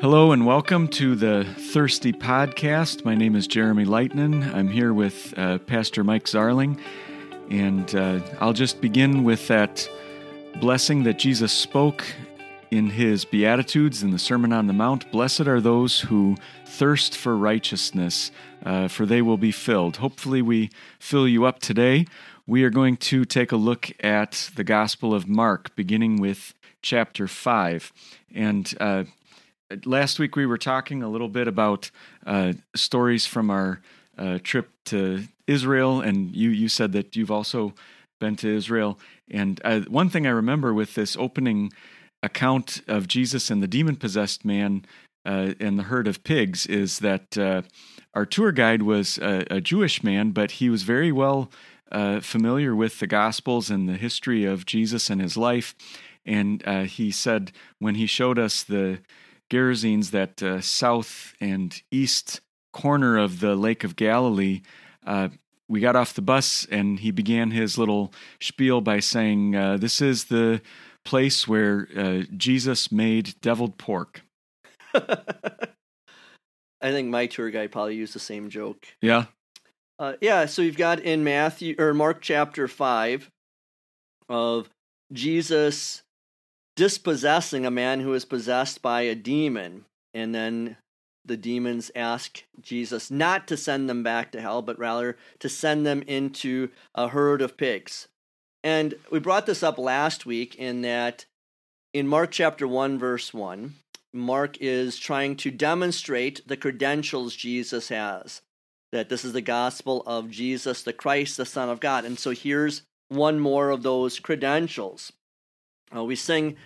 Hello and welcome to the Thirsty Podcast. My name is Jeremy Lightnin. I'm here with uh, Pastor Mike Zarling, and uh, I'll just begin with that blessing that Jesus spoke in his Beatitudes in the Sermon on the Mount. Blessed are those who thirst for righteousness, uh, for they will be filled. Hopefully, we fill you up today. We are going to take a look at the Gospel of Mark, beginning with chapter 5. And uh, last week we were talking a little bit about uh, stories from our uh, trip to Israel, and you you said that you've also been to Israel. And uh, one thing I remember with this opening account of Jesus and the demon possessed man uh, and the herd of pigs is that uh, our tour guide was a, a, Jewish man, but he was very well uh, familiar with the Gospels and the history of Jesus and his life. And he said when he showed us the Gerasenes, that uh, south and east corner of the Lake of Galilee, uh, we got off the bus and he began his little spiel by saying, uh, This is the place where uh, Jesus made deviled pork. I think my tour guide probably used the same joke. Yeah. Uh, yeah, so you've got in Matthew or Mark chapter 5 of Jesus dispossessing a man who is possessed by a demon. And then the demons ask Jesus not to send them back to hell, but rather to send them into a herd of pigs. And we brought this up last week in that in Mark chapter 1, verse 1, Mark is trying to demonstrate the credentials Jesus has. That this is the gospel of Jesus the Christ, the Son of God. And so here's one more of those credentials. Uh, we sing,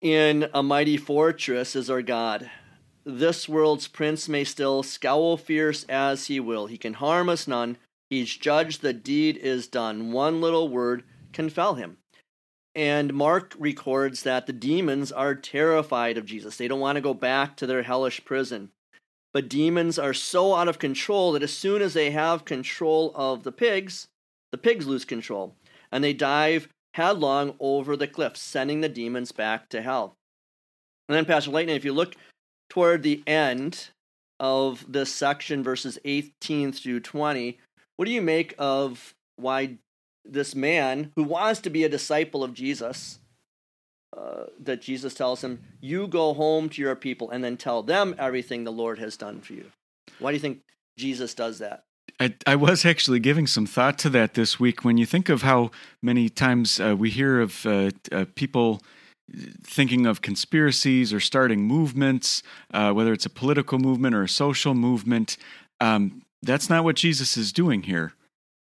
In a mighty fortress is our God. This world's prince may still scowl fierce as he will. He can harm us none. He's judged, the deed is done. One little word can fell him. And Mark records that the demons are terrified of Jesus. They don't want to go back to their hellish prison. But demons are so out of control that as soon as they have control of the pigs, the pigs lose control. And they dive headlong over the cliff, sending the demons back to hell. And then, Pastor Lightning, if you look toward the end of this section, verses 18 through 20, what do you make of why this man who wants to be a disciple of Jesus, uh, that Jesus tells him, You go home to your people and then tell them everything the Lord has done for you? Why do you think Jesus does that? I, I, was actually giving some thought to that this week. When you think of how many times uh, we hear of uh, uh, people thinking of conspiracies or starting movements, uh, whether it's a political movement or a social movement, um, that's not what Jesus is doing here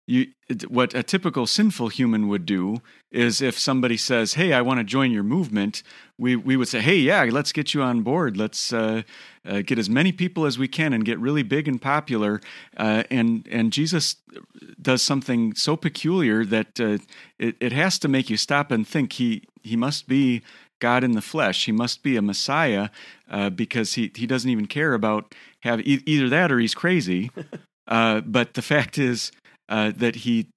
you what a typical sinful human would do is if somebody says hey i want to join your movement we we would say hey yeah let's get you on board let's uh, uh, get as many people as we can and get really big and popular uh, and and jesus does something so peculiar that uh, it, it has to make you stop and think he he must be God in the flesh. He must be a Messiah uh, because he, he doesn't even care about have e- either that or he's crazy. Uh, but the fact is, uh, that he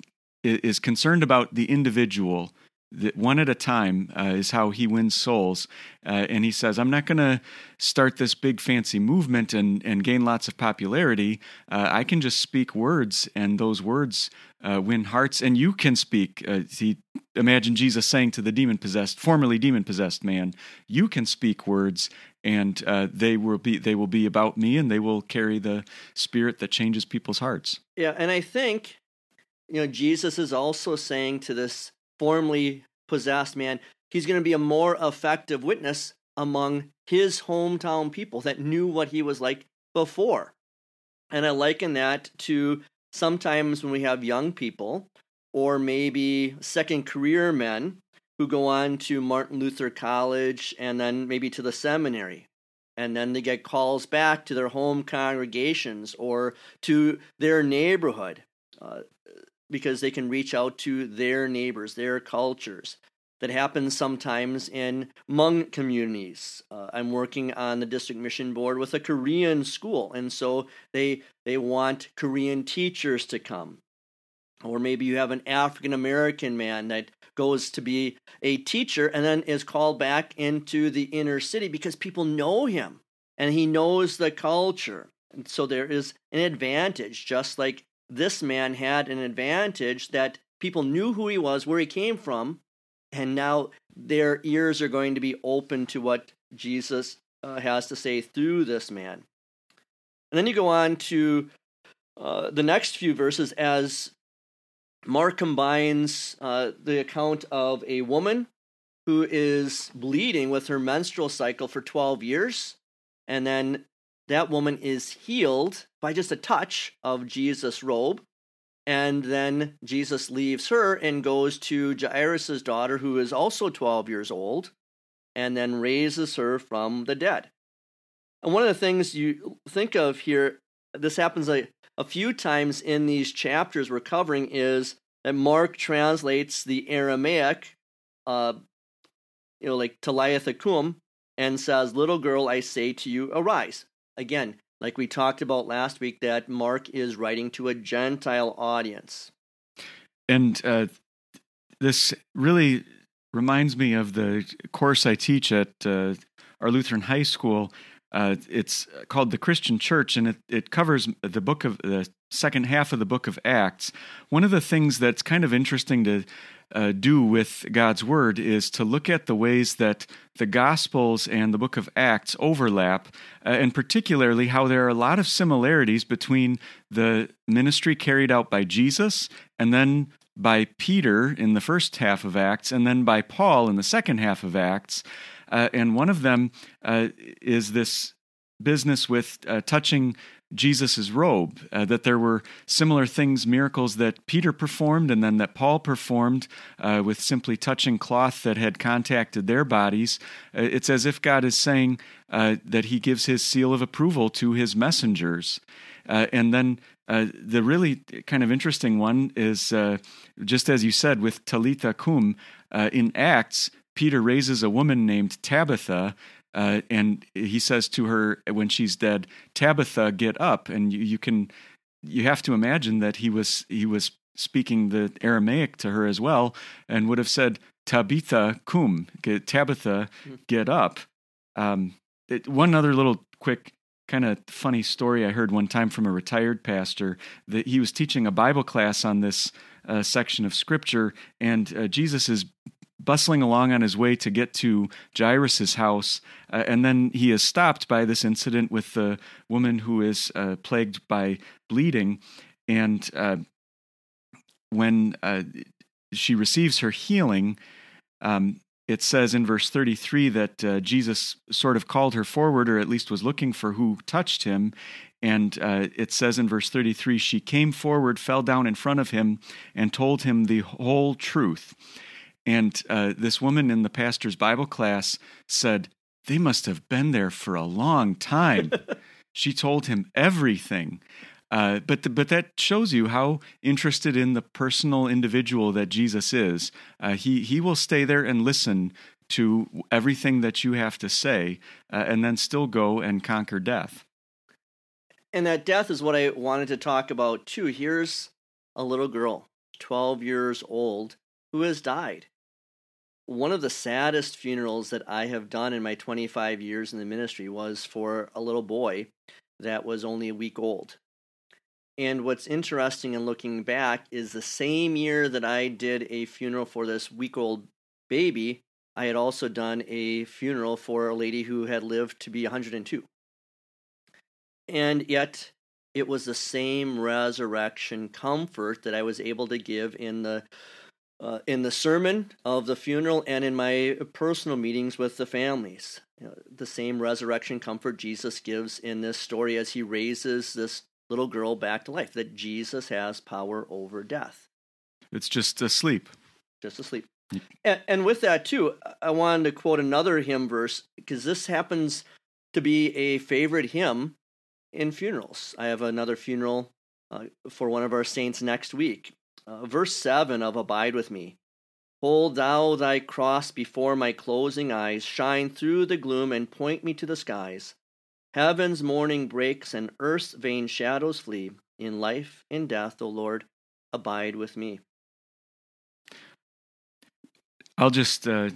is concerned about the individual that one at a time uh, is how he wins souls. Uh, and he says, I'm not going to start this big fancy movement and, and gain lots of popularity. Uh, I can just speak words, and those words uh, win hearts. And you can speak. Uh, he, imagine Jesus saying to the demon possessed, formerly demon possessed man, You can speak words. And uh, they will be they will be about me, and they will carry the spirit that changes people's hearts. Yeah, and I think you know, Jesus is also saying to this formerly possessed man, he's going to be a more effective witness among his hometown people that knew what he was like before. And I liken that to sometimes when we have young people or maybe second career men who go on to Martin Luther College and then maybe to the seminary. And then they get calls back to their home congregations or to their neighborhood. Uh, because they can reach out to their neighbors, their cultures. That happens sometimes in Hmong communities. Uh, I'm working on the district mission board with a Korean school, and so they they want Korean teachers to come. Or maybe you have an African American man that goes to be a teacher and then is called back into the inner city because people know him and he knows the culture. And so there is an advantage, just like this man had an advantage that people knew who he was, where he came from, and now their ears are going to be open to what Jesus uh, has to say through this man. And then you go on to uh, the next few verses as Mark combines uh, the account of a woman who is bleeding with her menstrual cycle for 12 years, and then that woman is healed by just a touch of Jesus' robe. And then Jesus leaves her and goes to Jairus' daughter, who is also 12 years old, and then raises her from the dead. And one of the things you think of here, this happens a, a few times in these chapters we're covering, is that Mark translates the Aramaic, uh, you know, like Talitha cum, and says, Little girl, I say to you, arise. Again, like we talked about last week, that Mark is writing to a Gentile audience. And uh, this really reminds me of the course I teach at uh, our Lutheran high school. Uh, it's called the Christian Church, and it, it covers the book of the second half of the book of Acts. One of the things that's kind of interesting to uh, do with God's Word is to look at the ways that the Gospels and the book of Acts overlap, uh, and particularly how there are a lot of similarities between the ministry carried out by Jesus and then by Peter in the first half of Acts, and then by Paul in the second half of Acts. Uh, and one of them uh, is this business with uh, touching Jesus' robe, uh, that there were similar things, miracles that Peter performed and then that Paul performed uh, with simply touching cloth that had contacted their bodies. Uh, it's as if God is saying uh, that he gives his seal of approval to his messengers. Uh, and then uh, the really kind of interesting one is just as you said with Talitha Kum in Acts, Peter raises a woman named Tabitha uh, and he says to her when she's dead, Tabitha, get up. And you, you can, you have to imagine that he was he was speaking the Aramaic to her as well, and would have said, Tabitha cum, get, Tabitha, get up. Um, it, one other little quick kind of funny story I heard one time from a retired pastor that he was teaching a Bible class on this uh, section of scripture, and uh, Jesus is bustling along on his way to get to Jairus' house, uh, and then he is stopped by this incident with the woman who is uh, plagued by bleeding. And uh, when uh, she receives her healing, um, it says in verse 33 that uh, Jesus sort of called her forward, or at least was looking for who touched him. And uh, it says in verse 33 she came forward, fell down in front of him, and told him the whole truth. And uh, this woman in the pastor's Bible class said, They must have been there for a long time. she told him everything. Uh, but the, but that shows you how interested in the personal individual that Jesus is. Uh, he he will stay there and listen to everything that you have to say, uh, and then still go and conquer death. And that death is what I wanted to talk about too. Here's a little girl, twelve years old, who has died. One of the saddest funerals that I have done in my 25 years in the ministry was for a little boy that was only a week old. And what's interesting in looking back is the same year that I did a funeral for this week old baby, I had also done a funeral for a lady who had lived to be 102. And yet, it was the same resurrection comfort that I was able to give in the uh, in the sermon of the funeral and in my personal meetings with the families. You know, the same resurrection comfort Jesus gives in this story as he raises this little girl back to life, that Jesus has power over death. It's just asleep. Just asleep. And, and with that, too, I wanted to quote another hymn verse because this happens to be a favorite hymn in funerals. I have another funeral uh, for one of our saints next week. Uh, verse 7 of Abide with Me. Hold thou thy cross before my closing eyes, shine through the gloom and point me to the skies. Heaven's morning breaks and earth's vain shadows flee. In life, and death, O Lord, abide with me. I'll just uh,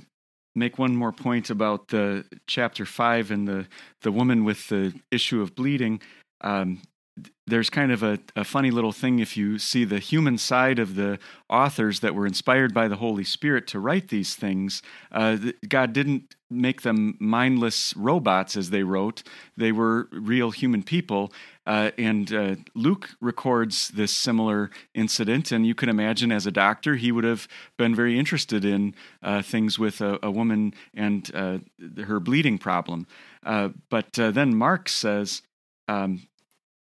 make one more point about the chapter five and the the woman with the issue of bleeding. Um, there's kind of a, a funny little thing if you see the human side of the authors that were inspired by the Holy Spirit to write these things. Uh, God didn't make them mindless robots as they wrote, they were real human people. Uh, and uh, Luke records this similar incident, and you can imagine as a doctor, he would have been very interested in uh, things with a, a woman and uh, her bleeding problem. Uh, but then Mark says, um,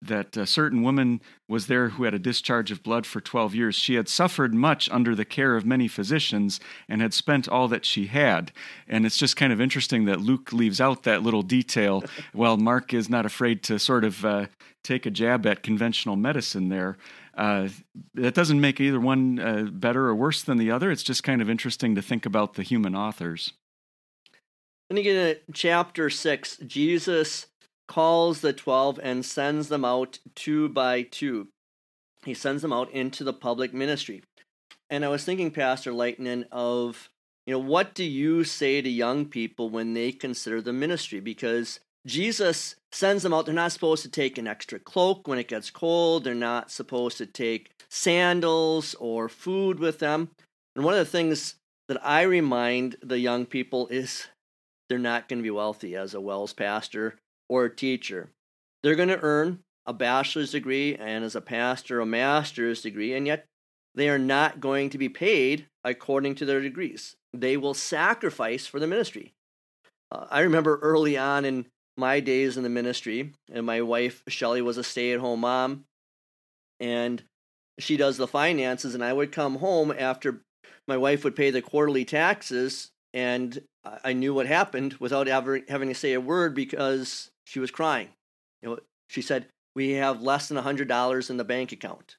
that a certain woman was there who had a discharge of blood for 12 years. She had suffered much under the care of many physicians and had spent all that she had. And it's just kind of interesting that Luke leaves out that little detail while Mark is not afraid to sort of uh, take a jab at conventional medicine there. Uh, that doesn't make either one uh, better or worse than the other. It's just kind of interesting to think about the human authors. Then you get to chapter 6. Jesus calls the 12 and sends them out two by two. He sends them out into the public ministry. And I was thinking, Pastor Lightnin, of, you know, what do you say to young people when they consider the ministry? Because Jesus sends them out. They're not supposed to take an extra cloak when it gets cold. They're not supposed to take sandals or food with them. And one of the things that I remind the young people is they're not going to be wealthy as a WELS pastor or a teacher. They're going to earn a bachelor's degree and as a pastor a master's degree, and yet they are not going to be paid according to their degrees. They will sacrifice for the ministry. Uh, I remember early on in my days in the ministry, and my wife Shelly was a stay-at-home mom, and she does the finances, and I would come home after my wife would pay the quarterly taxes, and I knew what happened without ever having to say a word because she was crying. You know, she said, "We have less than a hundred dollars in the bank account."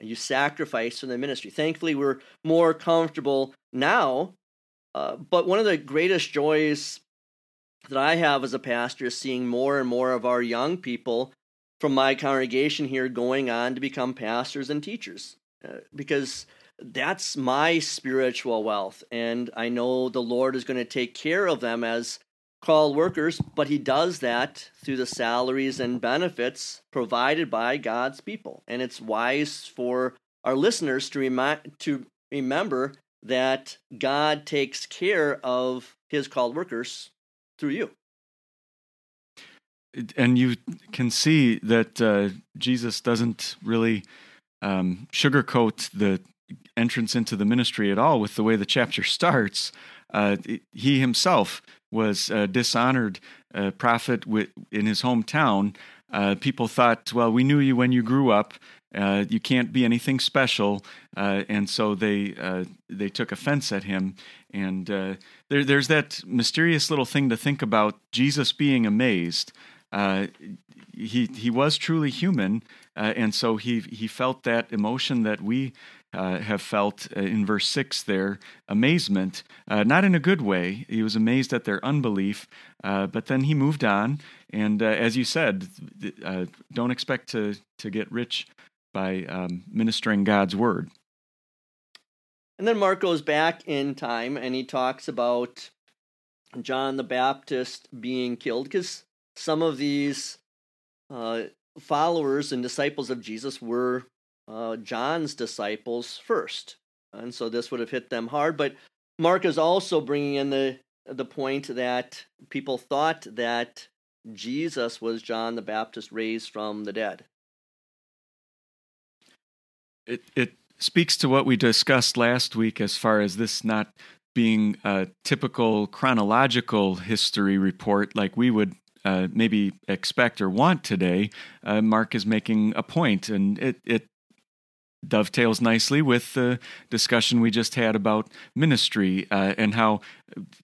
And you sacrifice for the ministry. Thankfully, we're more comfortable now. Uh, but one of the greatest joys that I have as a pastor is seeing more and more of our young people from my congregation here going on to become pastors and teachers. Uh, because that's my spiritual wealth. And I know the Lord is going to take care of them as called workers, but he does that through the salaries and benefits provided by God's people. And it's wise for our listeners to to remember that God takes care of his called workers through you. And you can see that uh, Jesus doesn't really um, sugarcoat the entrance into the ministry at all with the way the chapter starts. Uh, he himself was a dishonored uh, prophet in his hometown. Uh, people thought, well, we knew you when you grew up. Uh, you can't be anything special, uh, and so they they took offense at him. And there, there's that mysterious little thing to think about: Jesus being amazed. he he was truly human, and so he he felt that emotion that we uh, have felt uh, in verse 6 there amazement, uh, not in a good way. He was amazed at their unbelief, uh, but then he moved on. And uh, as you said, uh, don't expect to, to get rich by um, ministering God's word. And then Mark goes back in time and he talks about John the Baptist being killed because some of these followers and disciples of Jesus were uh, John's disciples first. And so this would have hit them hard. But Mark is also bringing in the, the point that people thought that Jesus was John the Baptist raised from the dead. It, it speaks to what we discussed last week as far as this not being a typical chronological history report like we would uh, maybe expect or want today, uh, Mark is making a point, and it, it dovetails nicely with the discussion we just had about ministry uh, and how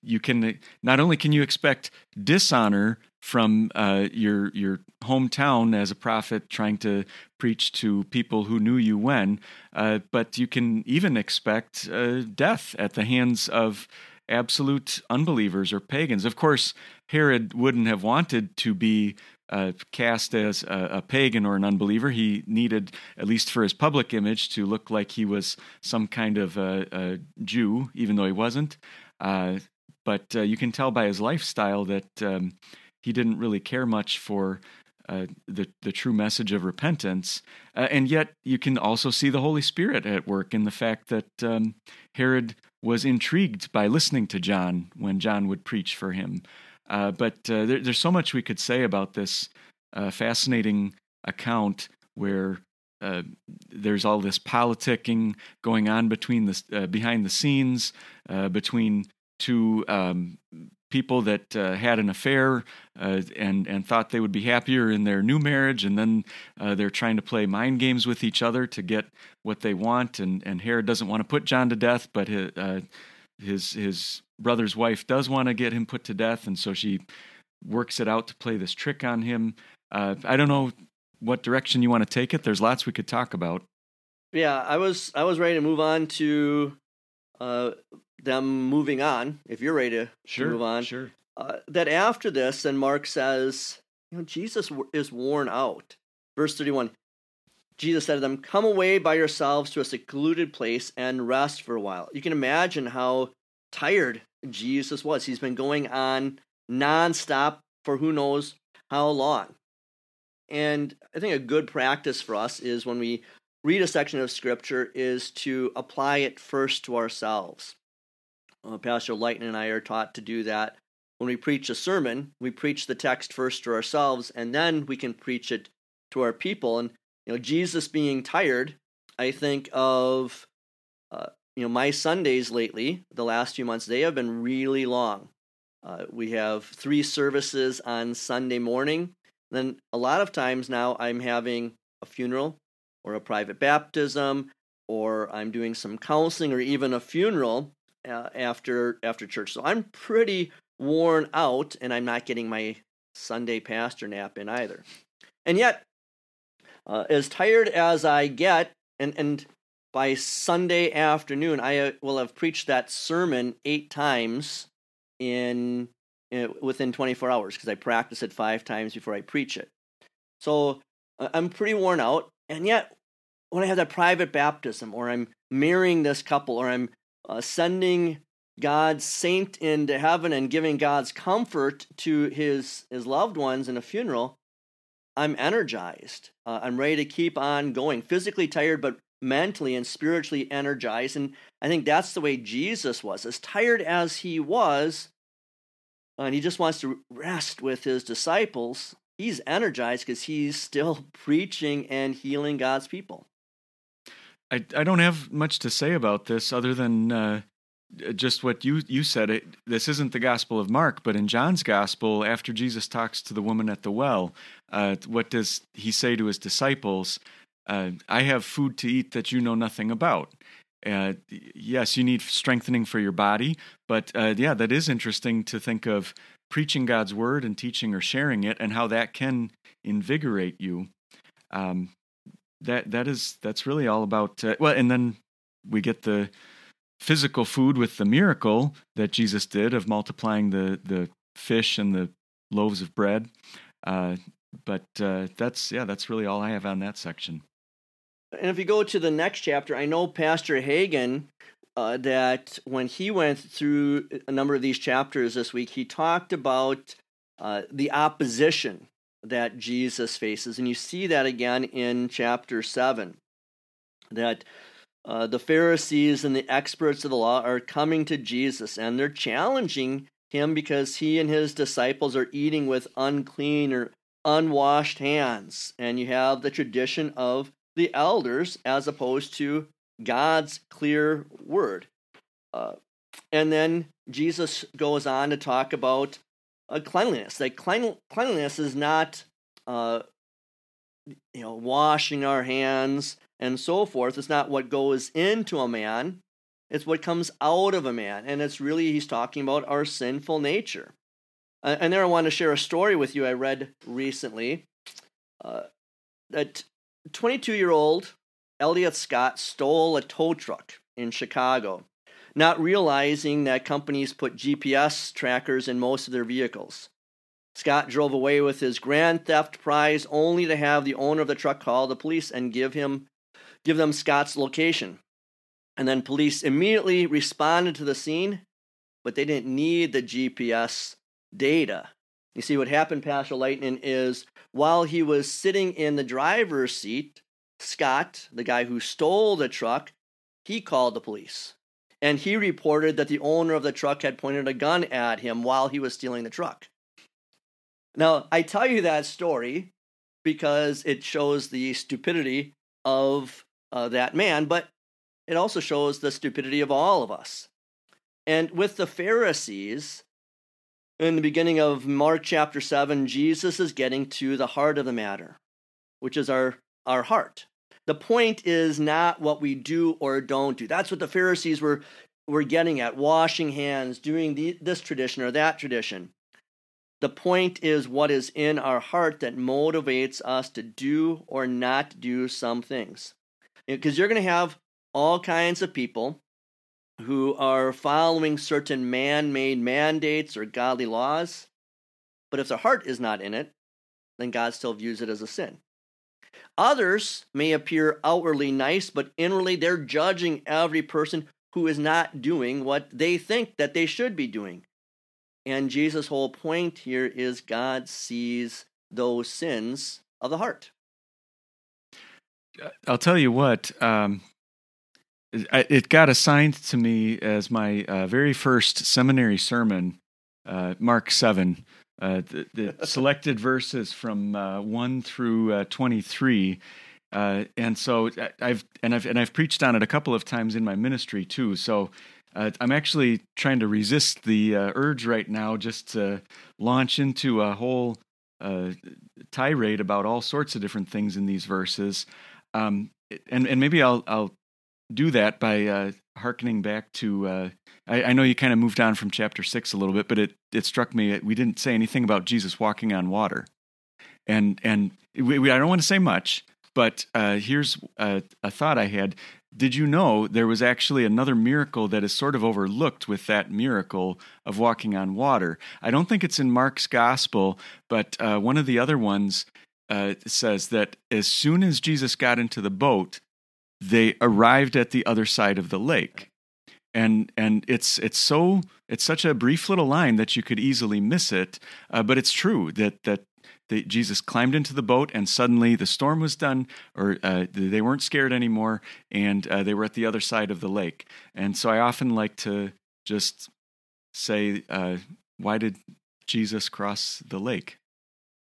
you can not only can you expect dishonor from uh, your your hometown as a prophet trying to preach to people who knew you when, uh, but you can even expect uh, death at the hands of absolute unbelievers or pagans. Of course, Herod wouldn't have wanted to be uh, cast as a, a, pagan or an unbeliever. He needed, at least for his public image, to look like he was some kind of a, a Jew, even though he wasn't. Uh, but uh, you can tell by his lifestyle that um, he didn't really care much for uh, the the true message of repentance, uh, and yet you can also see the Holy Spirit at work in the fact that um, Herod was intrigued by listening to John when John would preach for him. Uh, but uh, there, there's so much we could say about this uh, fascinating account where uh, there's all this politicking going on between the behind the scenes between two um, people that uh, had an affair uh, and and thought they would be happier in their new marriage, and then uh, they're trying to play mind games with each other to get what they want. And and Herod doesn't want to put John to death, but his uh, his, his brother's wife does want to get him put to death, and so she works it out to play this trick on him. Uh, I don't know what direction you want to take it. There's lots we could talk about. Yeah, I was I was ready to move on to uh, them moving on, if you're ready to, sure, move on, sure. Uh, that after this, and Mark says, you know, Jesus is worn out. Verse 31 Jesus said to them, Come away by yourselves to a secluded place and rest for a while. You can imagine how tired Jesus was. He's been going on nonstop for who knows how long. And I think a good practice for us is when we read a section of scripture is to apply it first to ourselves. Uh, Pastor Lighton and I are taught to do that. When we preach a sermon, we preach the text first to ourselves, and then we can preach it to our people. And you know, Jesus being tired, I think of uh, you know my Sundays lately. The last few months, they have been really long. Uh, we have three services on Sunday morning. Then a lot of times now, I'm having a funeral or a private baptism, or I'm doing some counseling, or even a funeral uh, after after church. So I'm pretty worn out, and I'm not getting my Sunday pastor nap in either. And yet, uh, as tired as I get, and and by Sunday afternoon, I uh, will have preached that sermon eight times in, in within 24 hours because I practice it five times before I preach it. So uh, I'm pretty worn out, and yet when I have that private baptism, or I'm marrying this couple, or I'm uh, sending God's saint into heaven and giving God's comfort to his his loved ones in a funeral, I'm energized. Uh, I'm ready to keep on going. Physically tired, but mentally and spiritually energized. And I think that's the way Jesus was. As tired as he was, and he just wants to rest with his disciples, he's energized because he's still preaching and healing God's people. I, I don't have much to say about this other than uh, just what you you said. It, this isn't the Gospel of Mark, but in John's Gospel, after Jesus talks to the woman at the well, uh, what does he say to his disciples? Uh, I have food to eat that you know nothing about. Uh, yes, you need strengthening for your body, but uh, yeah, that is interesting to think of preaching God's word and teaching or sharing it, and how that can invigorate you. Um, that that is that's really all about uh, well and then we get the physical food with the miracle that Jesus did of multiplying the the fish and the loaves of bread. Uh, but uh, that's yeah that's really all I have on that section. And if you go to the next chapter I know Pastor Hagin uh, that when he went through a number of these chapters this week he talked about uh, the opposition that Jesus faces. And you see that again in chapter 7 that uh, the Pharisees and the experts of the law are coming to Jesus and they're challenging him because he and his disciples are eating with unclean or unwashed hands. And you have the tradition of the elders as opposed to God's clear word. Uh, and then Jesus goes on to talk about uh, cleanliness. Like clean, cleanliness is not, uh, you know, washing our hands and so forth. It's not what goes into a man. It's what comes out of a man, and it's really he's talking about our sinful nature. Uh, and there, I want to share a story with you. I read recently uh, that 22-year-old Elliot Scott stole a tow truck in Chicago not realizing that companies put GPS trackers in most of their vehicles. Scott drove away with his grand theft prize only to have the owner of the truck call the police and give him give them Scott's location. And then police immediately responded to the scene, but they didn't need the GPS data. You see, what happened, Pastor Lightning, is while he was sitting in the driver's seat, Scott, the guy who stole the truck, he called the police. And he reported that the owner of the truck had pointed a gun at him while he was stealing the truck. Now, I tell you that story because it shows the stupidity of uh, that man, but it also shows the stupidity of all of us. And with the Pharisees, in the beginning of Mark chapter 7, Jesus is getting to the heart of the matter, which is our, our heart. The point is not what we do or don't do. That's what the Pharisees were, were getting at washing hands, doing the, this tradition or that tradition. The point is what is in our heart that motivates us to do or not do some things. Because you're going to have all kinds of people who are following certain man made mandates or godly laws, but if their heart is not in it, then God still views it as a sin. Others may appear outwardly nice, but inwardly they're judging every person who is not doing what they think that they should be doing. And Jesus' whole point here is God sees those sins of the heart. I'll tell you what, um, it got assigned to me as my uh, very first seminary sermon, uh, Mark 7. Uh, the, the selected verses from uh, 1 through uh, 23. Uh, and so I've and I've and I've preached on it a couple of times in my ministry too. So uh, I'm actually trying to resist the uh, urge right now just to launch into a whole uh, tirade about all sorts of different things in these verses. Um, and and maybe I'll I'll do that by uh, harkening back to. Uh, I, I, know you kind of moved on from chapter six a little bit, but it it struck me we didn't say anything about Jesus walking on water, and and we, we, I don't want to say much, but uh, here's a, a thought I had did you know there was actually another miracle that is sort of overlooked with that miracle of walking on water? I don't think it's in Mark's gospel, but uh, one of the other ones uh, says that as soon as Jesus got into the boat, they arrived at the other side of the lake. And and it's it's so it's such a brief little line that you could easily miss it, uh, but it's true that that Jesus climbed into the boat, and suddenly the storm was done, or uh, they weren't scared anymore, and uh, they were at the other side of the lake. And so I often like to just say, uh, "Why did Jesus cross the lake?"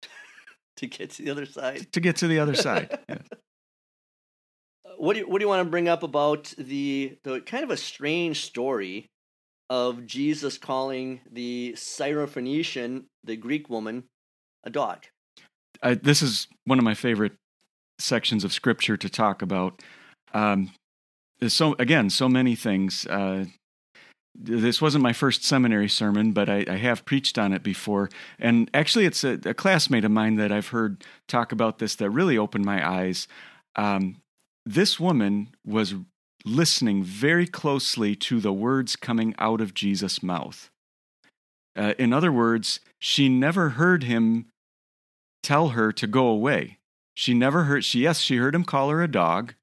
to get to the other side. To get to the other side. yes. What do you, what do you want to bring up about the the kind of a strange story of Jesus calling the Syrophoenician, the Greek woman, a dog. I, this is one of my favorite sections of scripture to talk about. Um, so again, so many things. Uh, this wasn't my first seminary sermon, but I, I, have preached on it before. And actually, it's a, a, classmate of mine that I've heard talk about this that really opened my eyes. Um, this woman was listening very closely to the words coming out of Jesus' mouth. Uh, in other words, she never heard him tell her to go away. She never heard, she, yes, she heard him call her a dog.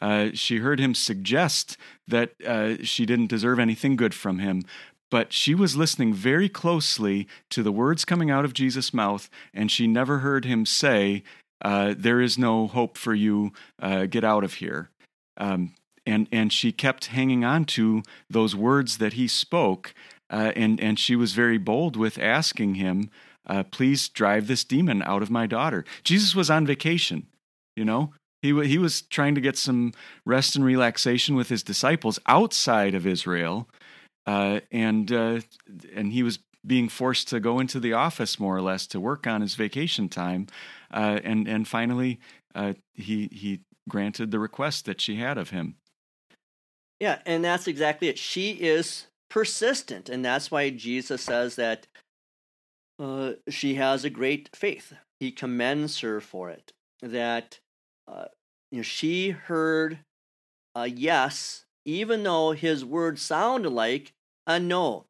Uh, she heard him suggest that uh, she didn't deserve anything good from him, but she was listening very closely to the words coming out of Jesus' mouth, and she never heard him say, uh, There is no hope for you, uh, get out of here. Um, and, and she kept hanging on to those words that he spoke, uh, and, and she was very bold with asking him uh, please drive this demon out of my daughter. Jesus was on vacation, you know. He, he was trying to get some rest and relaxation with his disciples outside of Israel, uh, and uh, and he was being forced to go into the office more or less to work on his vacation time, uh, and and finally uh, he he granted the request that she had of him. Yeah, and that's exactly it. She is persistent, and that's why Jesus says that uh, she has a great faith. He commends her for it. That uh, you know, she heard a yes, even though his words sounded like a no.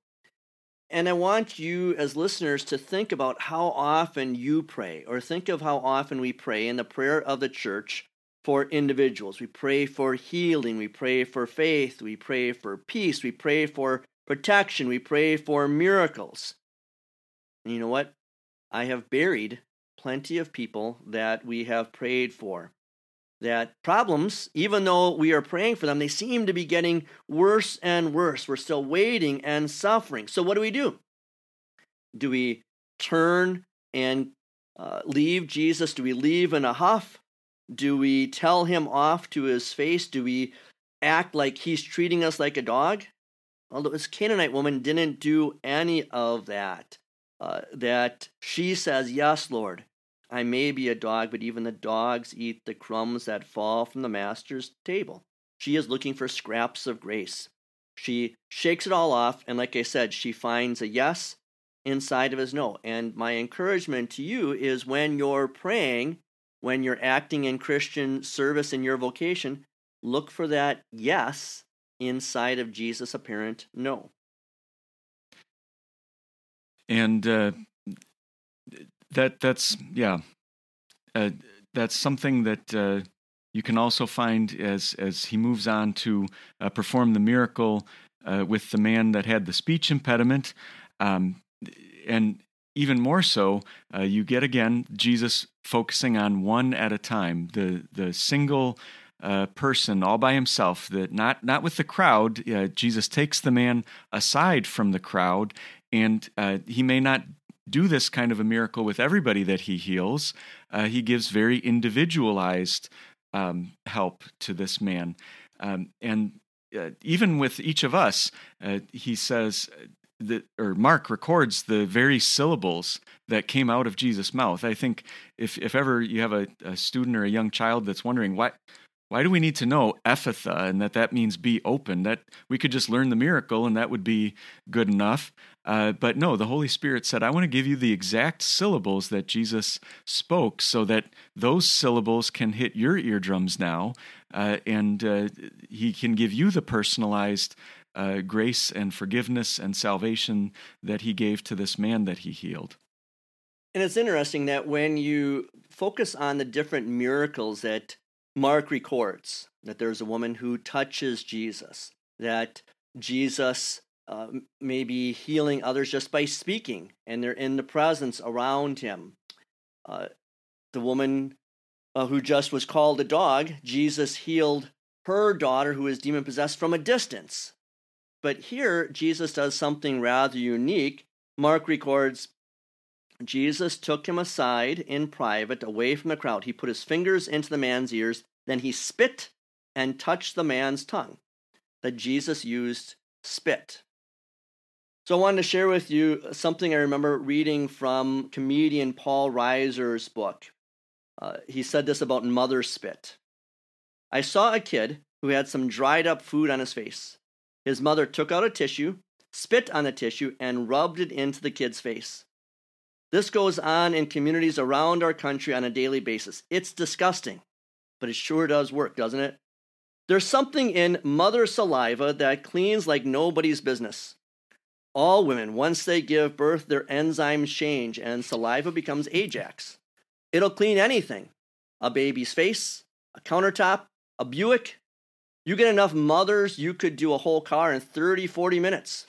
And I want you, as listeners, to think about how often you pray, or think of how often we pray in the prayer of the church for individuals. We pray for healing, we pray for faith, we pray for peace, we pray for protection. We pray for miracles. And you know what? I have buried plenty of people that we have prayed for. That problems, even though we are praying for them, they seem to be getting worse and worse. We're still waiting and suffering. So, what do we do? Do we turn and uh, leave Jesus? Do we leave in a huff? Do we tell him off to his face? Do we act like he's treating us like a dog? Although this Canaanite woman didn't do any of that. Uh, that she says, Yes, Lord, I may be a dog, but even the dogs eat the crumbs that fall from the master's table. She is looking for scraps of grace. She shakes it all off, and like I said, she finds a yes inside of his no. And my encouragement to you is when you're praying, when you're acting in Christian service in your vocation, look for that yes inside of Jesus' apparent no. And uh, that that's yeah, uh, that's something that uh, you can also find as as he moves on to uh, perform the miracle uh, with the man that had the speech impediment, um, and even more so, uh, you get again Jesus focusing on one at a time, the the single uh, person all by himself. That not not with the crowd. Uh, Jesus takes the man aside from the crowd, and uh, he may not do this kind of a miracle with everybody that he heals. Uh, he gives very individualized um, help to this man, um, and uh, even with each of us, he says that or Mark records the very syllables that came out of Jesus' mouth. I think if if ever you have a, a student or a young child that's wondering why why do we need to know Ephphatha and that that means be open? That we could just learn the miracle and that would be good enough. Uh, but no, the Holy Spirit said, I want to give you the exact syllables that Jesus spoke so that those syllables can hit your eardrums now uh, and uh, He can give you the personalized uh, grace and forgiveness and salvation that he gave to this man that he healed. And it's interesting that when you focus on the different miracles that Mark records, that there's a woman who touches Jesus, that Jesus uh, may be healing others just by speaking, and they're in the presence around him. Uh, the woman uh, who just was called a dog, Jesus healed her daughter who is demon possessed from a distance. But here, Jesus does something rather unique. Mark records Jesus took him aside in private, away from the crowd. He put his fingers into the man's ears, then he spit and touched the man's tongue. That Jesus used spit. So I wanted to share with you something I remember reading from comedian Paul Reiser's book. Uh, he said this about mother spit. I saw a kid who had some dried up food on his face. His mother took out a tissue, spit on the tissue, and rubbed it into the kid's face. This goes on in communities around our country on a daily basis. It's disgusting, but it sure does work, doesn't it? There's something in mother saliva that cleans like nobody's business. All women, once they give birth, their enzymes change and saliva becomes Ajax. It'll clean anything a baby's face, a countertop, a Buick, you get enough mothers, you could do a whole car in 30, 40 minutes.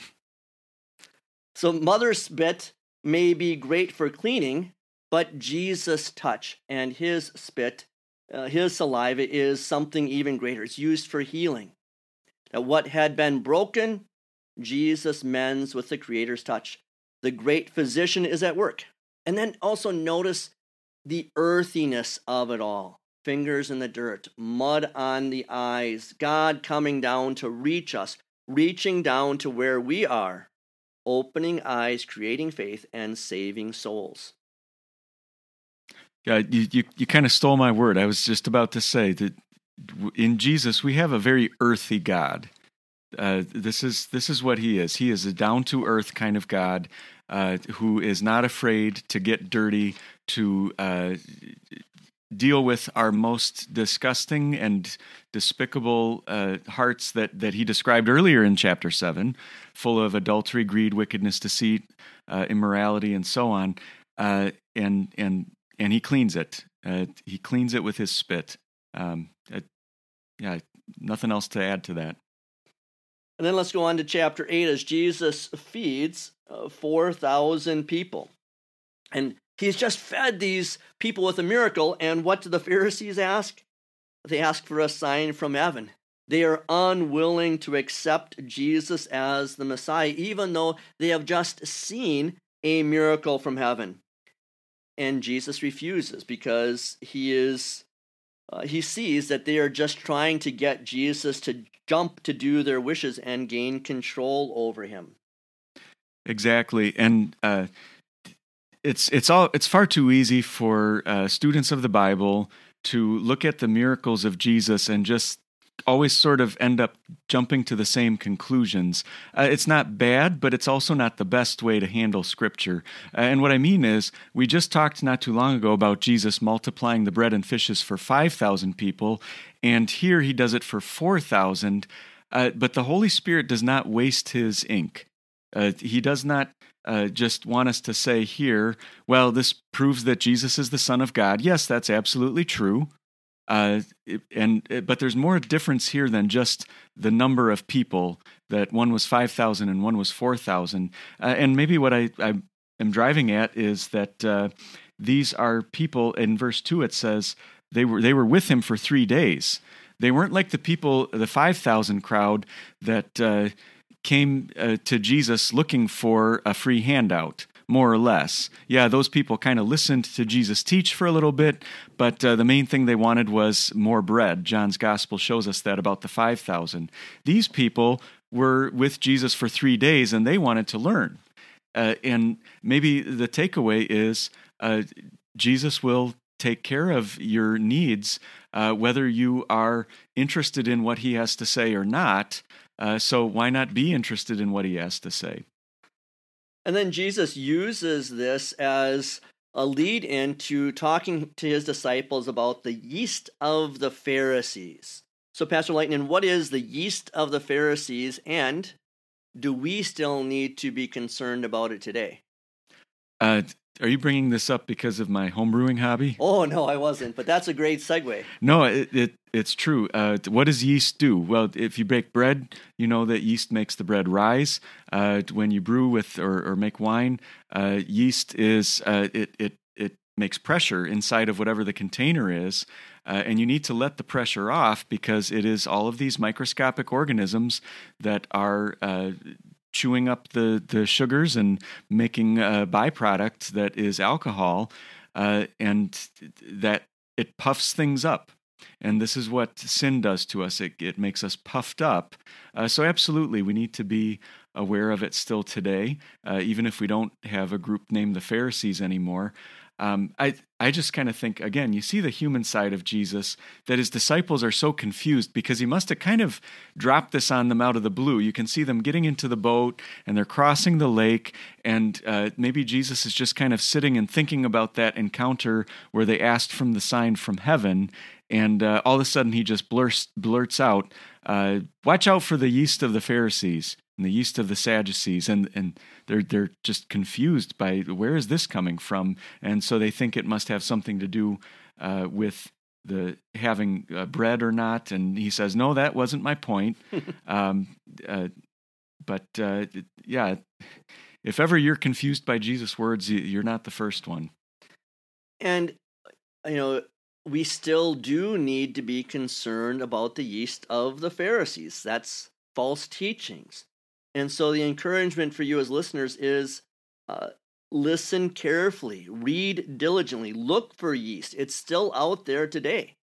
So, mother's spit may be great for cleaning, but Jesus' touch and his spit, uh, his saliva, is something even greater. It's used for healing. That what had been broken, Jesus mends with the Creator's touch. The great physician is at work. And then also notice the earthiness of it all fingers in the dirt, mud on the eyes, God coming down to reach us, reaching down to where we are, opening eyes, creating faith, and saving souls. Yeah, you, you, you kind of stole my word. I was just about to say that in Jesus we have a very earthy God. Uh, this is this is what he is. He is a down to earth kind of God uh, who is not afraid to get dirty, to uh, deal with our most disgusting and despicable uh, hearts that, that he described earlier in chapter 7, full of adultery, greed, wickedness, deceit, uh, immorality, and so on. Uh, and, and, and he cleans it. He cleans it with his spit. Um, yeah, nothing else to add to that. And then let's go on to chapter 8 as Jesus feeds uh, 4,000 people. And he's just fed these people with a miracle. And what do the Pharisees ask? They ask for a sign from heaven. They are unwilling to accept Jesus as the Messiah, even though they have just seen a miracle from heaven. And Jesus refuses because he is uh, he sees that they are just trying to get Jesus to jump to do their wishes and gain control over him. Exactly, and uh, it's it's all it's far too easy for uh, students of the Bible to look at the miracles of Jesus and just always sort of end up jumping to the same conclusions. Uh, it's not bad, but it's also not the best way to handle scripture. Uh, and what I mean is, we just talked not too long ago about Jesus multiplying the bread and fishes for 5,000 people, and here he does it for 4,000. Uh, but the Holy Spirit does not waste his ink. Uh, he does not uh, just want us to say here, well, this proves that Jesus is the Son of God. Yes, that's absolutely true. Uh, and but there's more difference here than just the number of people. That one was five thousand and one was four thousand. Uh, and maybe what I, I am driving at is that uh, these are people. In verse two, it says they were they were with him for three days. They weren't like the people, the five thousand crowd that uh, came uh, to Jesus looking for a free handout more or less. Yeah, those people kind of listened to Jesus teach for a little bit, but uh, the main thing they wanted was more bread. John's gospel shows us that about the 5,000. These people were with Jesus for three days and they wanted to learn. Uh, and maybe the takeaway is uh, Jesus will take care of your needs, uh, whether you are interested in what he has to say or not. Uh, so why not be interested in what he has to say? And then Jesus uses this as a lead into talking to his disciples about the yeast of the Pharisees. So, Pastor Lightning, what is the yeast of the Pharisees, and do we still need to be concerned about it today? Uh, are you bringing this up because of my homebrewing hobby? Oh no, I wasn't. But that's a great segue. No, it, it it's true. Uh, what does yeast do? Well, if you bake bread, you know that yeast makes the bread rise. Uh, when you brew with or, or make wine, uh, yeast is uh, it it it makes pressure inside of whatever the container is. Uh, and you need to let the pressure off because it is all of these microscopic organisms that are uh, chewing up the, the sugars and making a byproduct that is alcohol, uh, and that it puffs things up. And this is what sin does to us. It, it makes us puffed up. Uh, so, absolutely, we need to be aware of it still today, uh, even if we don't have a group named the Pharisees anymore. Um, I I just kind of think again, you see the human side of Jesus that his disciples are so confused because he must have kind of dropped this on them out of the blue. You can see them getting into the boat and they're crossing the lake, and uh, maybe Jesus is just kind of sitting and thinking about that encounter where they asked from the sign from heaven, and uh, all of a sudden he just blurts blurts out, uh, "Watch out for the yeast of the Pharisees." And the yeast of the Sadducees, and and they're they're just confused by where is this coming from, and so they think it must have something to do uh, with the having uh, bread or not. And he says, no, that wasn't my point. um, uh, but uh, yeah, if ever you're confused by Jesus' words, you're not the first one. And you know, we still do need to be concerned about the yeast of the Pharisees. That's false teachings. And so the encouragement for you as listeners is uh, listen carefully, read diligently, look for yeast. It's still out there today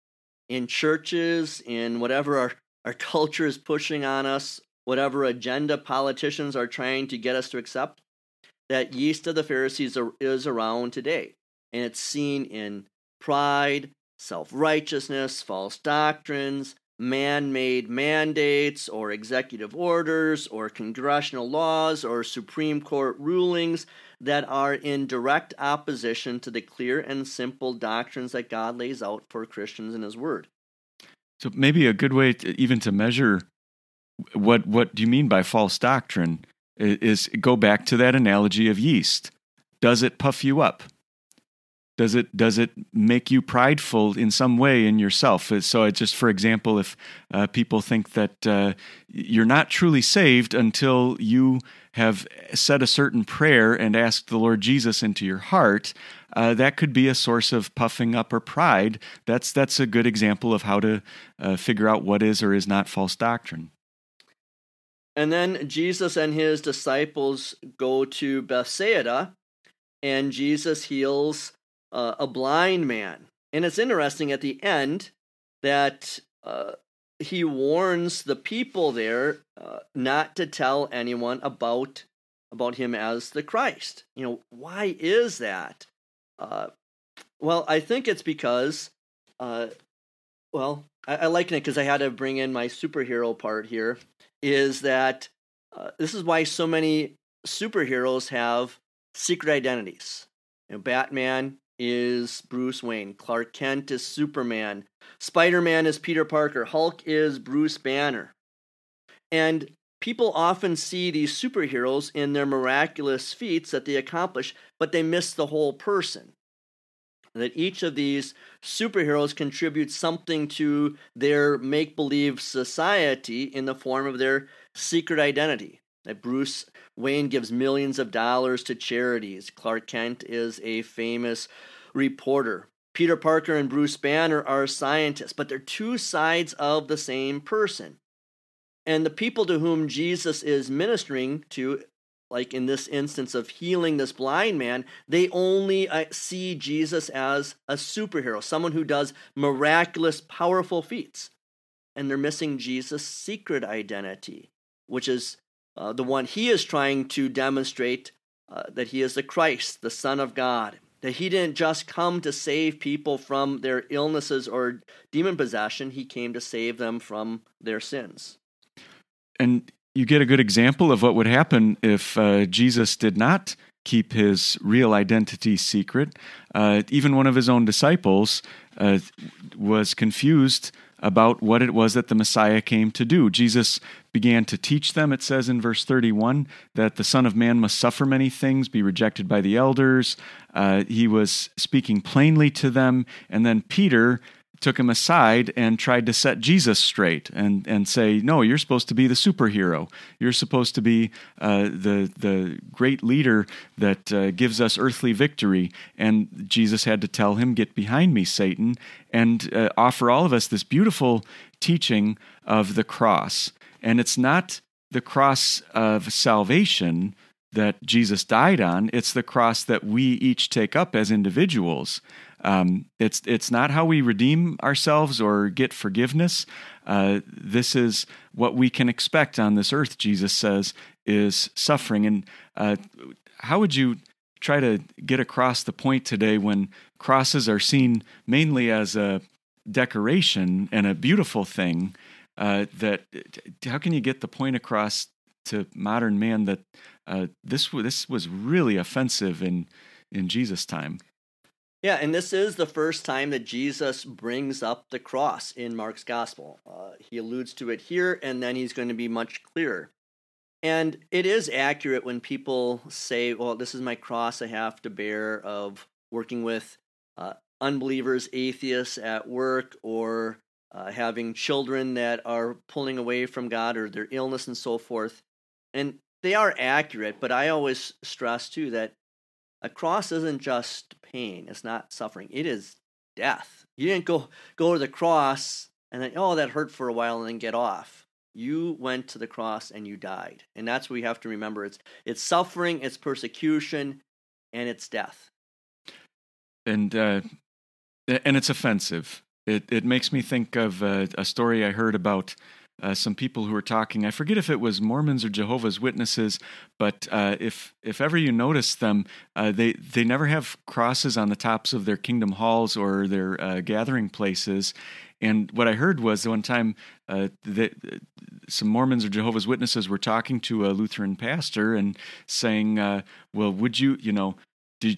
in churches, in whatever our, our culture is pushing on us, whatever agenda politicians are trying to get us to accept. That yeast of the Pharisees is around today. And it's seen in pride, self righteousness, false doctrines, man made mandates or executive orders or congressional laws or Supreme Court rulings that are in direct opposition to the clear and simple doctrines that God lays out for Christians in His Word. So maybe a good way to, even to measure what what do you mean by false doctrine is go back to that analogy of yeast. Does it puff you up? Does it does it make you prideful in some way in yourself? Uh, so, just for example, if uh, people think that uh, you're not truly saved until you have said a certain prayer and asked the Lord Jesus into your heart, uh, that could be a source of puffing up or pride. That's that's a good example of how to uh, figure out what is or is not false doctrine. And then Jesus and his disciples go to Bethsaida, and Jesus heals uh, a blind man. And it's interesting at the end that uh, he warns the people there uh, not to tell anyone about about him as the Christ. You know, why is that? Uh, well, I think it's because, uh, well, I, I liken it because I had to bring in my superhero part here. Is that uh, this is why so many superheroes have secret identities. You know, Batman is Bruce Wayne. Clark Kent is Superman. Spider Man is Peter Parker. Hulk is Bruce Banner. And people often see these superheroes in their miraculous feats that they accomplish, but they miss the whole person. That each of these superheroes contributes something to their make believe society in the form of their secret identity. That Bruce Wayne gives millions of dollars to charities. Clark Kent is a famous reporter. Peter Parker and Bruce Banner are scientists, but they're two sides of the same person. And the people to whom Jesus is ministering to, like in this instance of healing this blind man, they only uh, see Jesus as a superhero, someone who does miraculous, powerful feats. And they're missing Jesus' secret identity, which is uh, the one he is trying to demonstrate uh, that he is the Christ, the Son of God that he didn't just come to save people from their illnesses or demon possession, he came to save them from their sins. And you get a good example of what would happen if uh, Jesus did not keep his real identity secret. Uh, even one of his own disciples uh, was confused about what it was that the Messiah came to do. Jesus began to teach them, it says in verse 31, that the Son of Man must suffer many things, be rejected by the elders. Uh, he was speaking plainly to them. And then Peter took him aside and tried to set Jesus straight and, and say, No, you're supposed to be the superhero. You're supposed to be uh, the, the great leader that uh, gives us earthly victory. And Jesus had to tell him, Get behind me, Satan, and uh, offer all of us this beautiful teaching of the cross. And it's not the cross of salvation that Jesus died on, it's the cross that we each take up as individuals. Um, it's it's not how we redeem ourselves or get forgiveness. Uh, this is what we can expect on this earth. Jesus says is suffering. And uh, how would you try to get across the point today when crosses are seen mainly as a decoration and a beautiful thing? Uh, that how can you get the point across to modern man that uh, this this was really offensive in in Jesus' time? Yeah, and this is the first time that Jesus brings up the cross in Mark's gospel. Uh, he alludes to it here, and then he's going to be much clearer. And it is accurate when people say, well, this is my cross I have to bear of working with uh, unbelievers, atheists at work, or uh, having children that are pulling away from God or their illness and so forth. And they are accurate, but I always stress too that a cross isn't just pain, it's not suffering, it is death. You didn't go go to the cross and then oh that hurt for a while and then get off. You went to the cross and you died. And that's what we have to remember. It's it's suffering, it's persecution, and it's death. And uh and it's offensive. It it makes me think of uh, a story I heard about uh, some people who were talking. I forget if it was Mormons or Jehovah's Witnesses, but uh, if if ever you notice them, uh, they they never have crosses on the tops of their kingdom halls or their uh, gathering places. And what I heard was one time uh, that some Mormons or Jehovah's Witnesses were talking to a Lutheran pastor and saying, uh, "Well, would you, you know?"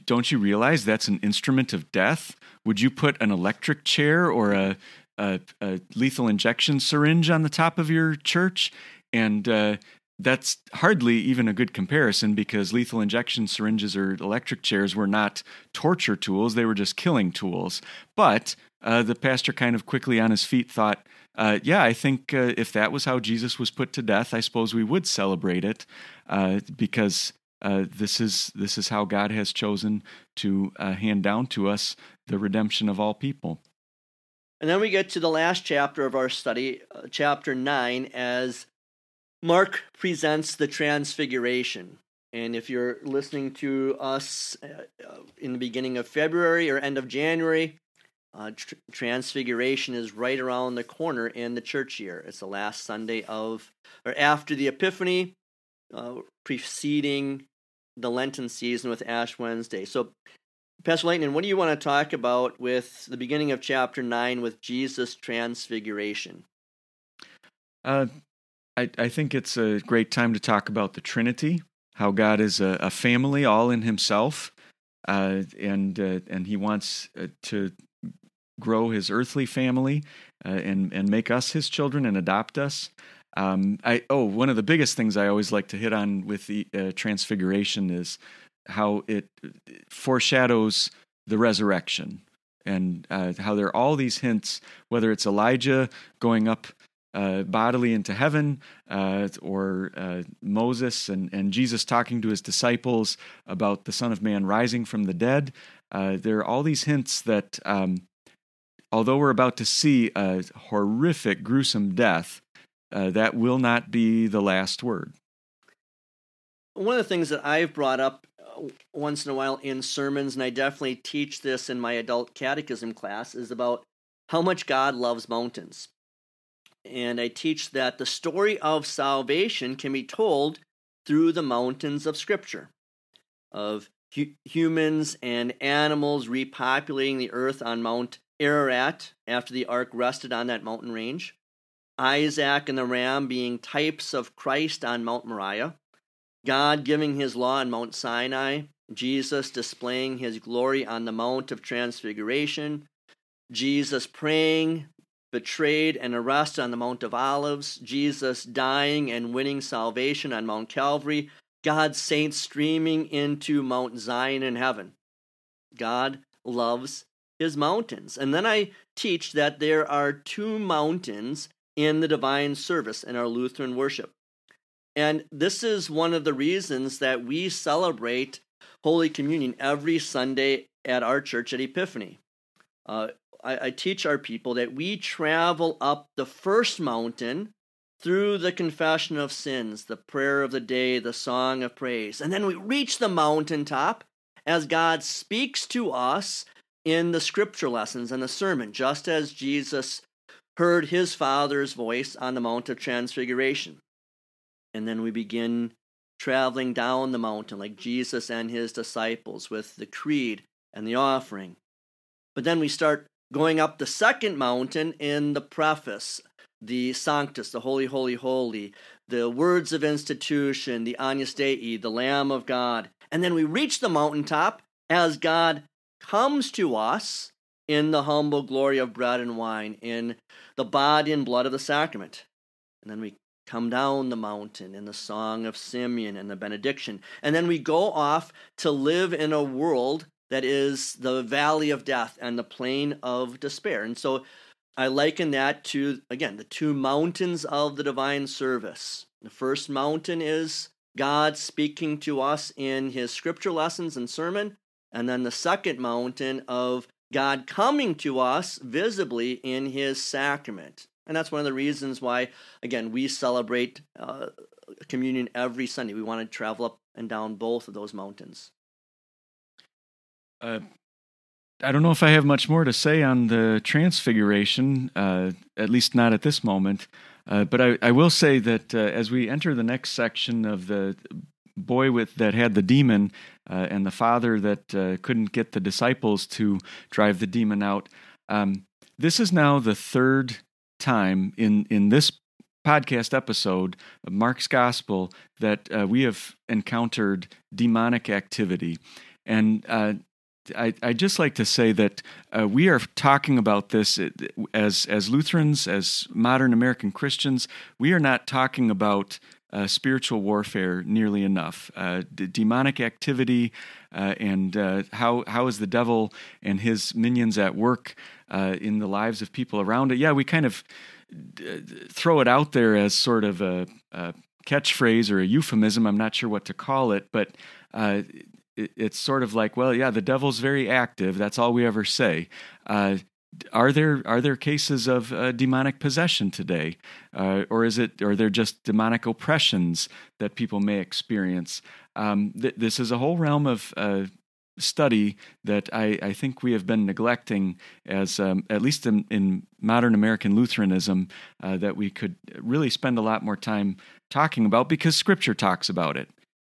don't you realize that's an instrument of death? Would you put an electric chair or a a, a lethal injection syringe on the top of your church, and uh, that's hardly even a good comparison because lethal injection syringes or electric chairs were not torture tools, they were just killing tools. But uh, the pastor kind of quickly on his feet thought, uh, yeah, I think uh, if that was how Jesus was put to death, I suppose we would celebrate it uh, because uh, this is this is how God has chosen to uh, hand down to us the redemption of all people. And then we get to the last chapter of our study, chapter nine, as Mark presents the Transfiguration. And if you're listening to us uh, in the beginning of February or end of January, uh, tr- Transfiguration is right around the corner in the church year. It's the last Sunday of, or after the Epiphany, uh, preceding the Lenten season with Ash Wednesday. So, Pastor Leighton, what do you want to talk about with the beginning of chapter 9 with Jesus' Transfiguration? Uh, I, I think it's a great time to talk about the Trinity, how God is a, a family all in Himself, uh, and uh, and He wants uh, to grow His earthly family uh, and and make us His children and adopt us. Um, I oh one of the biggest things I always like to hit on with the uh, Transfiguration is how it foreshadows the resurrection and uh, how there are all these hints, whether it's Elijah going up uh, bodily into heaven, uh, or uh, Moses and, and Jesus talking to his disciples about the Son of Man rising from the dead. Uh, there are all these hints that, um, although we're about to see a horrific, gruesome death, uh, that will not be the last word. One of the things that I've brought up once in a while in sermons, and I definitely teach this in my adult catechism class, is about how much God loves mountains. And I teach that the story of salvation can be told through the mountains of Scripture, of hu- humans and animals repopulating the earth on Mount Ararat after the ark rested on that mountain range, Isaac and the ram being types of Christ on Mount Moriah, God giving his law on Mount Sinai, Jesus displaying his glory on the Mount of Transfiguration, Jesus praying betrayed and arrested on the Mount of Olives, Jesus dying and winning salvation on Mount Calvary, God's saints streaming into Mount Zion in heaven. God loves his mountains. And then I teach that there are two mountains in the divine service in our Lutheran worship. And this is one of the reasons that we celebrate Holy Communion every Sunday at our church at Epiphany. Uh, I, I teach our people that we travel up the first mountain through the confession of sins, the prayer of the day, the song of praise. And then we reach the mountaintop as God speaks to us in the scripture lessons and the sermon, just as Jesus heard his Father's voice on the Mount of Transfiguration. And then we begin traveling down the mountain like Jesus and his disciples with the creed and the offering. But then we start going up the second mountain in the preface, the Sanctus, the Holy, Holy, Holy, the words of institution, the Agnus Dei, the Lamb of God. And then we reach the mountaintop as God comes to us in the humble glory of bread and wine, in the body and blood of the sacrament. And then we come down the mountain in the song of Simeon and the benediction. And then we go off to live in a world that is the valley of death and the plain of despair. And so I liken that to, again, the two mountains of the divine service. The first mountain is God speaking to us in his scripture lessons and sermon. And then the second mountain of God coming to us visibly in his sacrament. And that's one of the reasons why, again, we celebrate uh, communion every Sunday. We want to travel up and down both of those mountains. Uh, I don't know if I have much more to say on the transfiguration, uh, at least not at this moment. Uh, but I, I, will say that uh, as we enter the next section of the boy with that had the demon uh, and the father that couldn't get the disciples to drive the demon out, um, this is now the third time in in this podcast episode of Mark's Gospel that we have encountered demonic activity. And uh, I, I just like to say that uh, we are talking about this uh, as as Lutherans, as modern American Christians. We are not talking about uh, spiritual warfare nearly enough. Uh, d- demonic activity uh, and uh, how how is the devil and his minions at work uh, in the lives of people around it? Yeah, we kind of d- throw it out there as sort of a, a, catchphrase or a euphemism. I'm not sure what to call it, but it's sort of like, well, yeah, the devil's very active. That's all we ever say. Uh, are there are there cases of uh, demonic possession today, uh, or is it or they're just demonic oppressions that people may experience? Um, th- this is a whole realm of uh, study that I, I, think we have been neglecting as um, at least in, in, modern American Lutheranism uh, that we could really spend a lot more time talking about because Scripture talks about it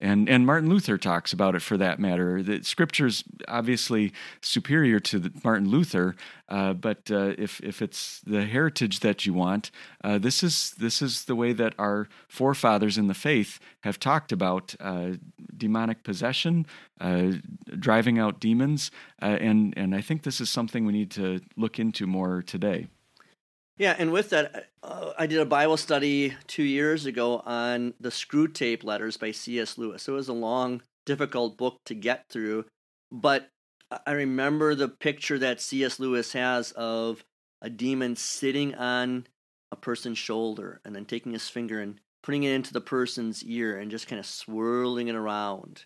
and and Martin Luther talks about it for that matter. The scripture's obviously superior to the, Martin Luther, uh, but uh, if if it's the heritage that you want, uh, this is this is the way that our forefathers in the faith have talked about uh, demonic possession, uh, driving out demons, uh, and and I think this is something we need to look into more today. Yeah, and with that, uh, I did a Bible study two years ago on the Screwtape Letters by C.S. Lewis. It was a long, difficult book to get through, but I remember the picture that C.S. Lewis has of a demon sitting on a person's shoulder and then taking his finger and putting it into the person's ear and just kind of swirling it around.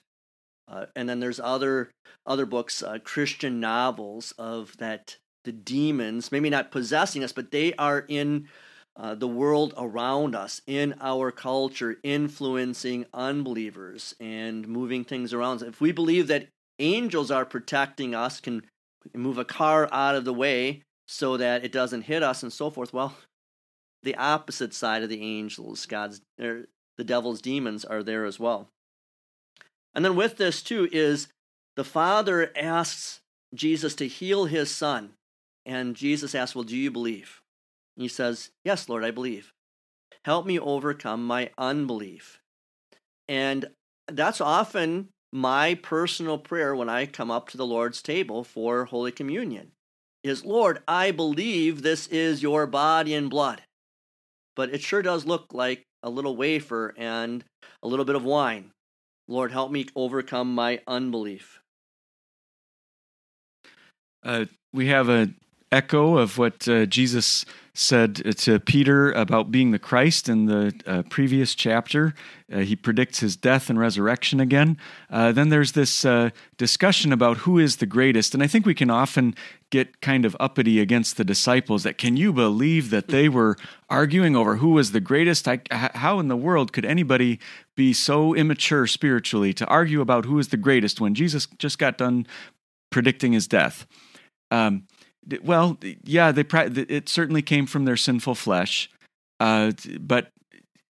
Uh, and then there's other other books, uh, Christian novels of that the demons, maybe not possessing us, but they are in uh, the world around us, in our culture, influencing unbelievers and moving things around. If we believe that angels are protecting us, can move a car out of the way so that it doesn't hit us and so forth, well, the opposite side of the angels, God's, er, the devil's demons, are there as well. And then with this too is the Father asks Jesus to heal his son. And Jesus asks, Well, do you believe? And he says, Yes, Lord, I believe. Help me overcome my unbelief. And that's often my personal prayer when I come up to the Lord's table for Holy Communion is, Lord, I believe this is your body and blood. But it sure does look like a little wafer and a little bit of wine. Lord, help me overcome my unbelief. Uh, we have a echo of what uh, Jesus said to Peter about being the Christ in the uh, previous chapter. Uh, he predicts his death and resurrection again. Uh, then there's this uh, discussion about who is the greatest. And I think we can often get kind of uppity against the disciples that can you believe that they were arguing over who was the greatest? I, how in the world could anybody be so immature spiritually to argue about who is the greatest when Jesus just got done predicting his death? Um, well, yeah, they it certainly came from their sinful flesh, uh, but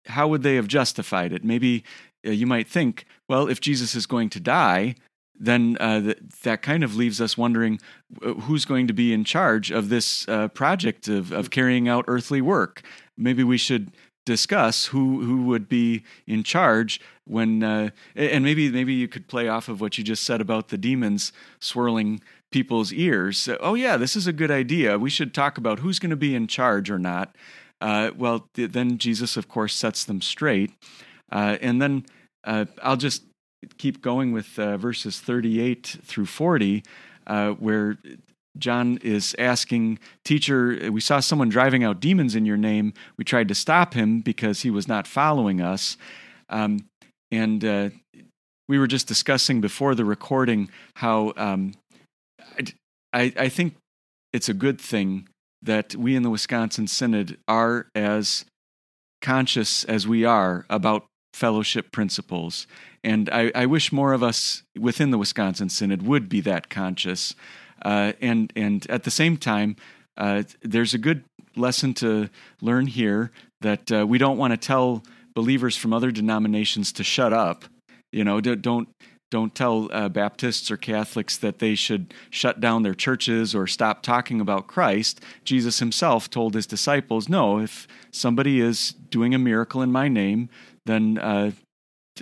how would they have justified it? Maybe uh, you might think, well, if Jesus is going to die, then uh, th- that kind of leaves us wondering uh, who's going to be in charge of this uh, project of, of carrying out earthly work. Maybe we should discuss who who would be in charge when uh, and maybe maybe you could play off of what you just said about the demons swirling people's ears. Oh, yeah, this is a good idea. We should talk about who's going to be in charge or not. Uh, well, th- then Jesus, of course, sets them straight. Uh, and then uh, I'll just keep going with uh, verses 38 through 40, uh, where John is asking, Teacher, we saw someone driving out demons in your name. We tried to stop him because he was not following us. Um, and uh, we were just discussing before the recording how um, I, I think it's a good thing that we in the Wisconsin Synod are as conscious as we are about fellowship principles. And I, I wish more of us within the Wisconsin Synod would be that conscious. Uh, and, and at the same time, uh, there's a good lesson to learn here that uh, we don't want to tell believers from other denominations to shut up. You know, don't don't tell uh, Baptists or Catholics that they should shut down their churches or stop talking about Christ. Jesus himself told his disciples, No, if somebody is doing a miracle in my name, then uh,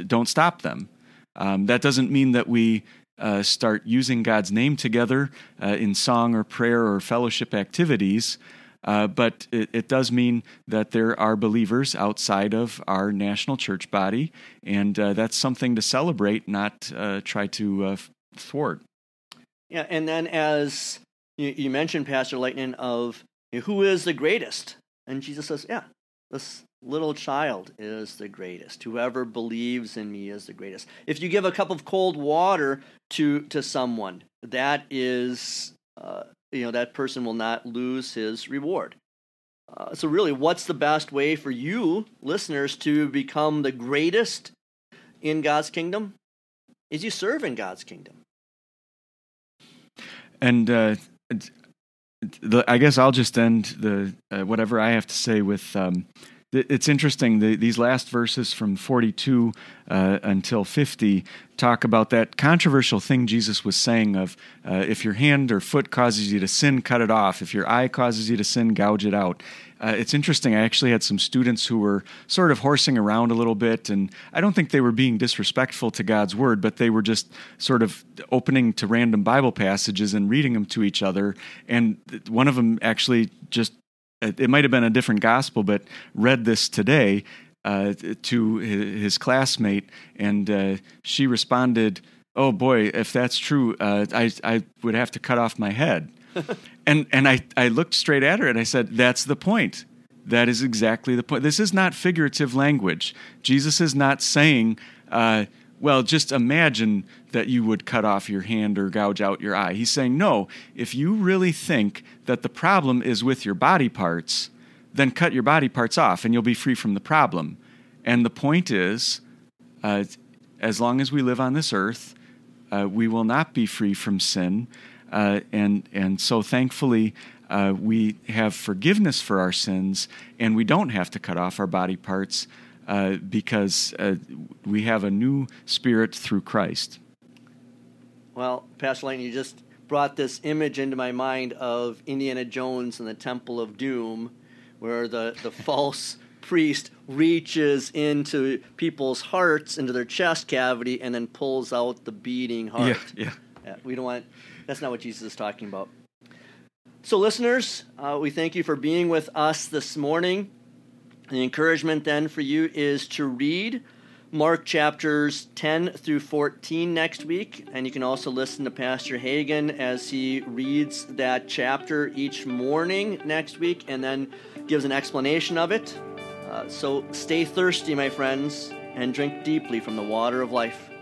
don't stop them. Um, that doesn't mean that we uh, start using God's name together uh, in song or prayer or fellowship activities. Uh, but it, it, does mean that there are believers outside of our national church body, and uh, that's something to celebrate, not uh, try to uh, thwart. Yeah, and then as you, you mentioned, Pastor Lightning, of who is the greatest, and Jesus says, "Yeah, this little child is the greatest. Whoever believes in me is the greatest." If you give a cup of cold water to to someone, that is, uh, you know, that person will not lose his reward. Uh, so, really, what's the best way for you, listeners, to become the greatest in God's kingdom? Is you serve in God's kingdom. And uh, the, I guess I'll just end the uh, whatever I have to say with. Um, it's interesting. The, these last verses from 42 uh, until 50 talk about that controversial thing Jesus was saying of uh, if your hand or foot causes you to sin, cut it off. If your eye causes you to sin, gouge it out. Uh, it's interesting. I actually had some students who were sort of horsing around a little bit, and I don't think they were being disrespectful to God's word, but they were just sort of opening to random Bible passages and reading them to each other. And one of them actually just, it might have been a different gospel, but read this today uh, to his classmate, and uh, she responded, "Oh boy, if that's true, uh, I I would have to cut off my head." and and I, I looked straight at her and I said, That's the point. That is exactly the point. This is not figurative language. Jesus is not saying, uh, well, just imagine that you would cut off your hand or gouge out your eye. He's saying, no, if you really think that the problem is with your body parts, then cut your body parts off and you'll be free from the problem. And the point is, uh, as long as we live on this earth, uh, we will not be free from sin. Uh, and and so thankfully uh, we have forgiveness for our sins, and we don't have to cut off our body parts uh, because uh, we have a new spirit through Christ. Well, Pastor Lane, you just brought this image into my mind of Indiana Jones and the Temple of Doom, where the, the false priest reaches into people's hearts, into their chest cavity, and then pulls out the beating heart. Yeah, yeah. yeah we don't want that's not what Jesus is talking about. So, listeners, uh, we thank you for being with us this morning. The encouragement then for you is to read Mark chapters 10 through 14 next week. And you can also listen to Pastor Hagen as he reads that chapter each morning next week and then gives an explanation of it. Uh, so stay thirsty, my friends, and drink deeply from the water of life.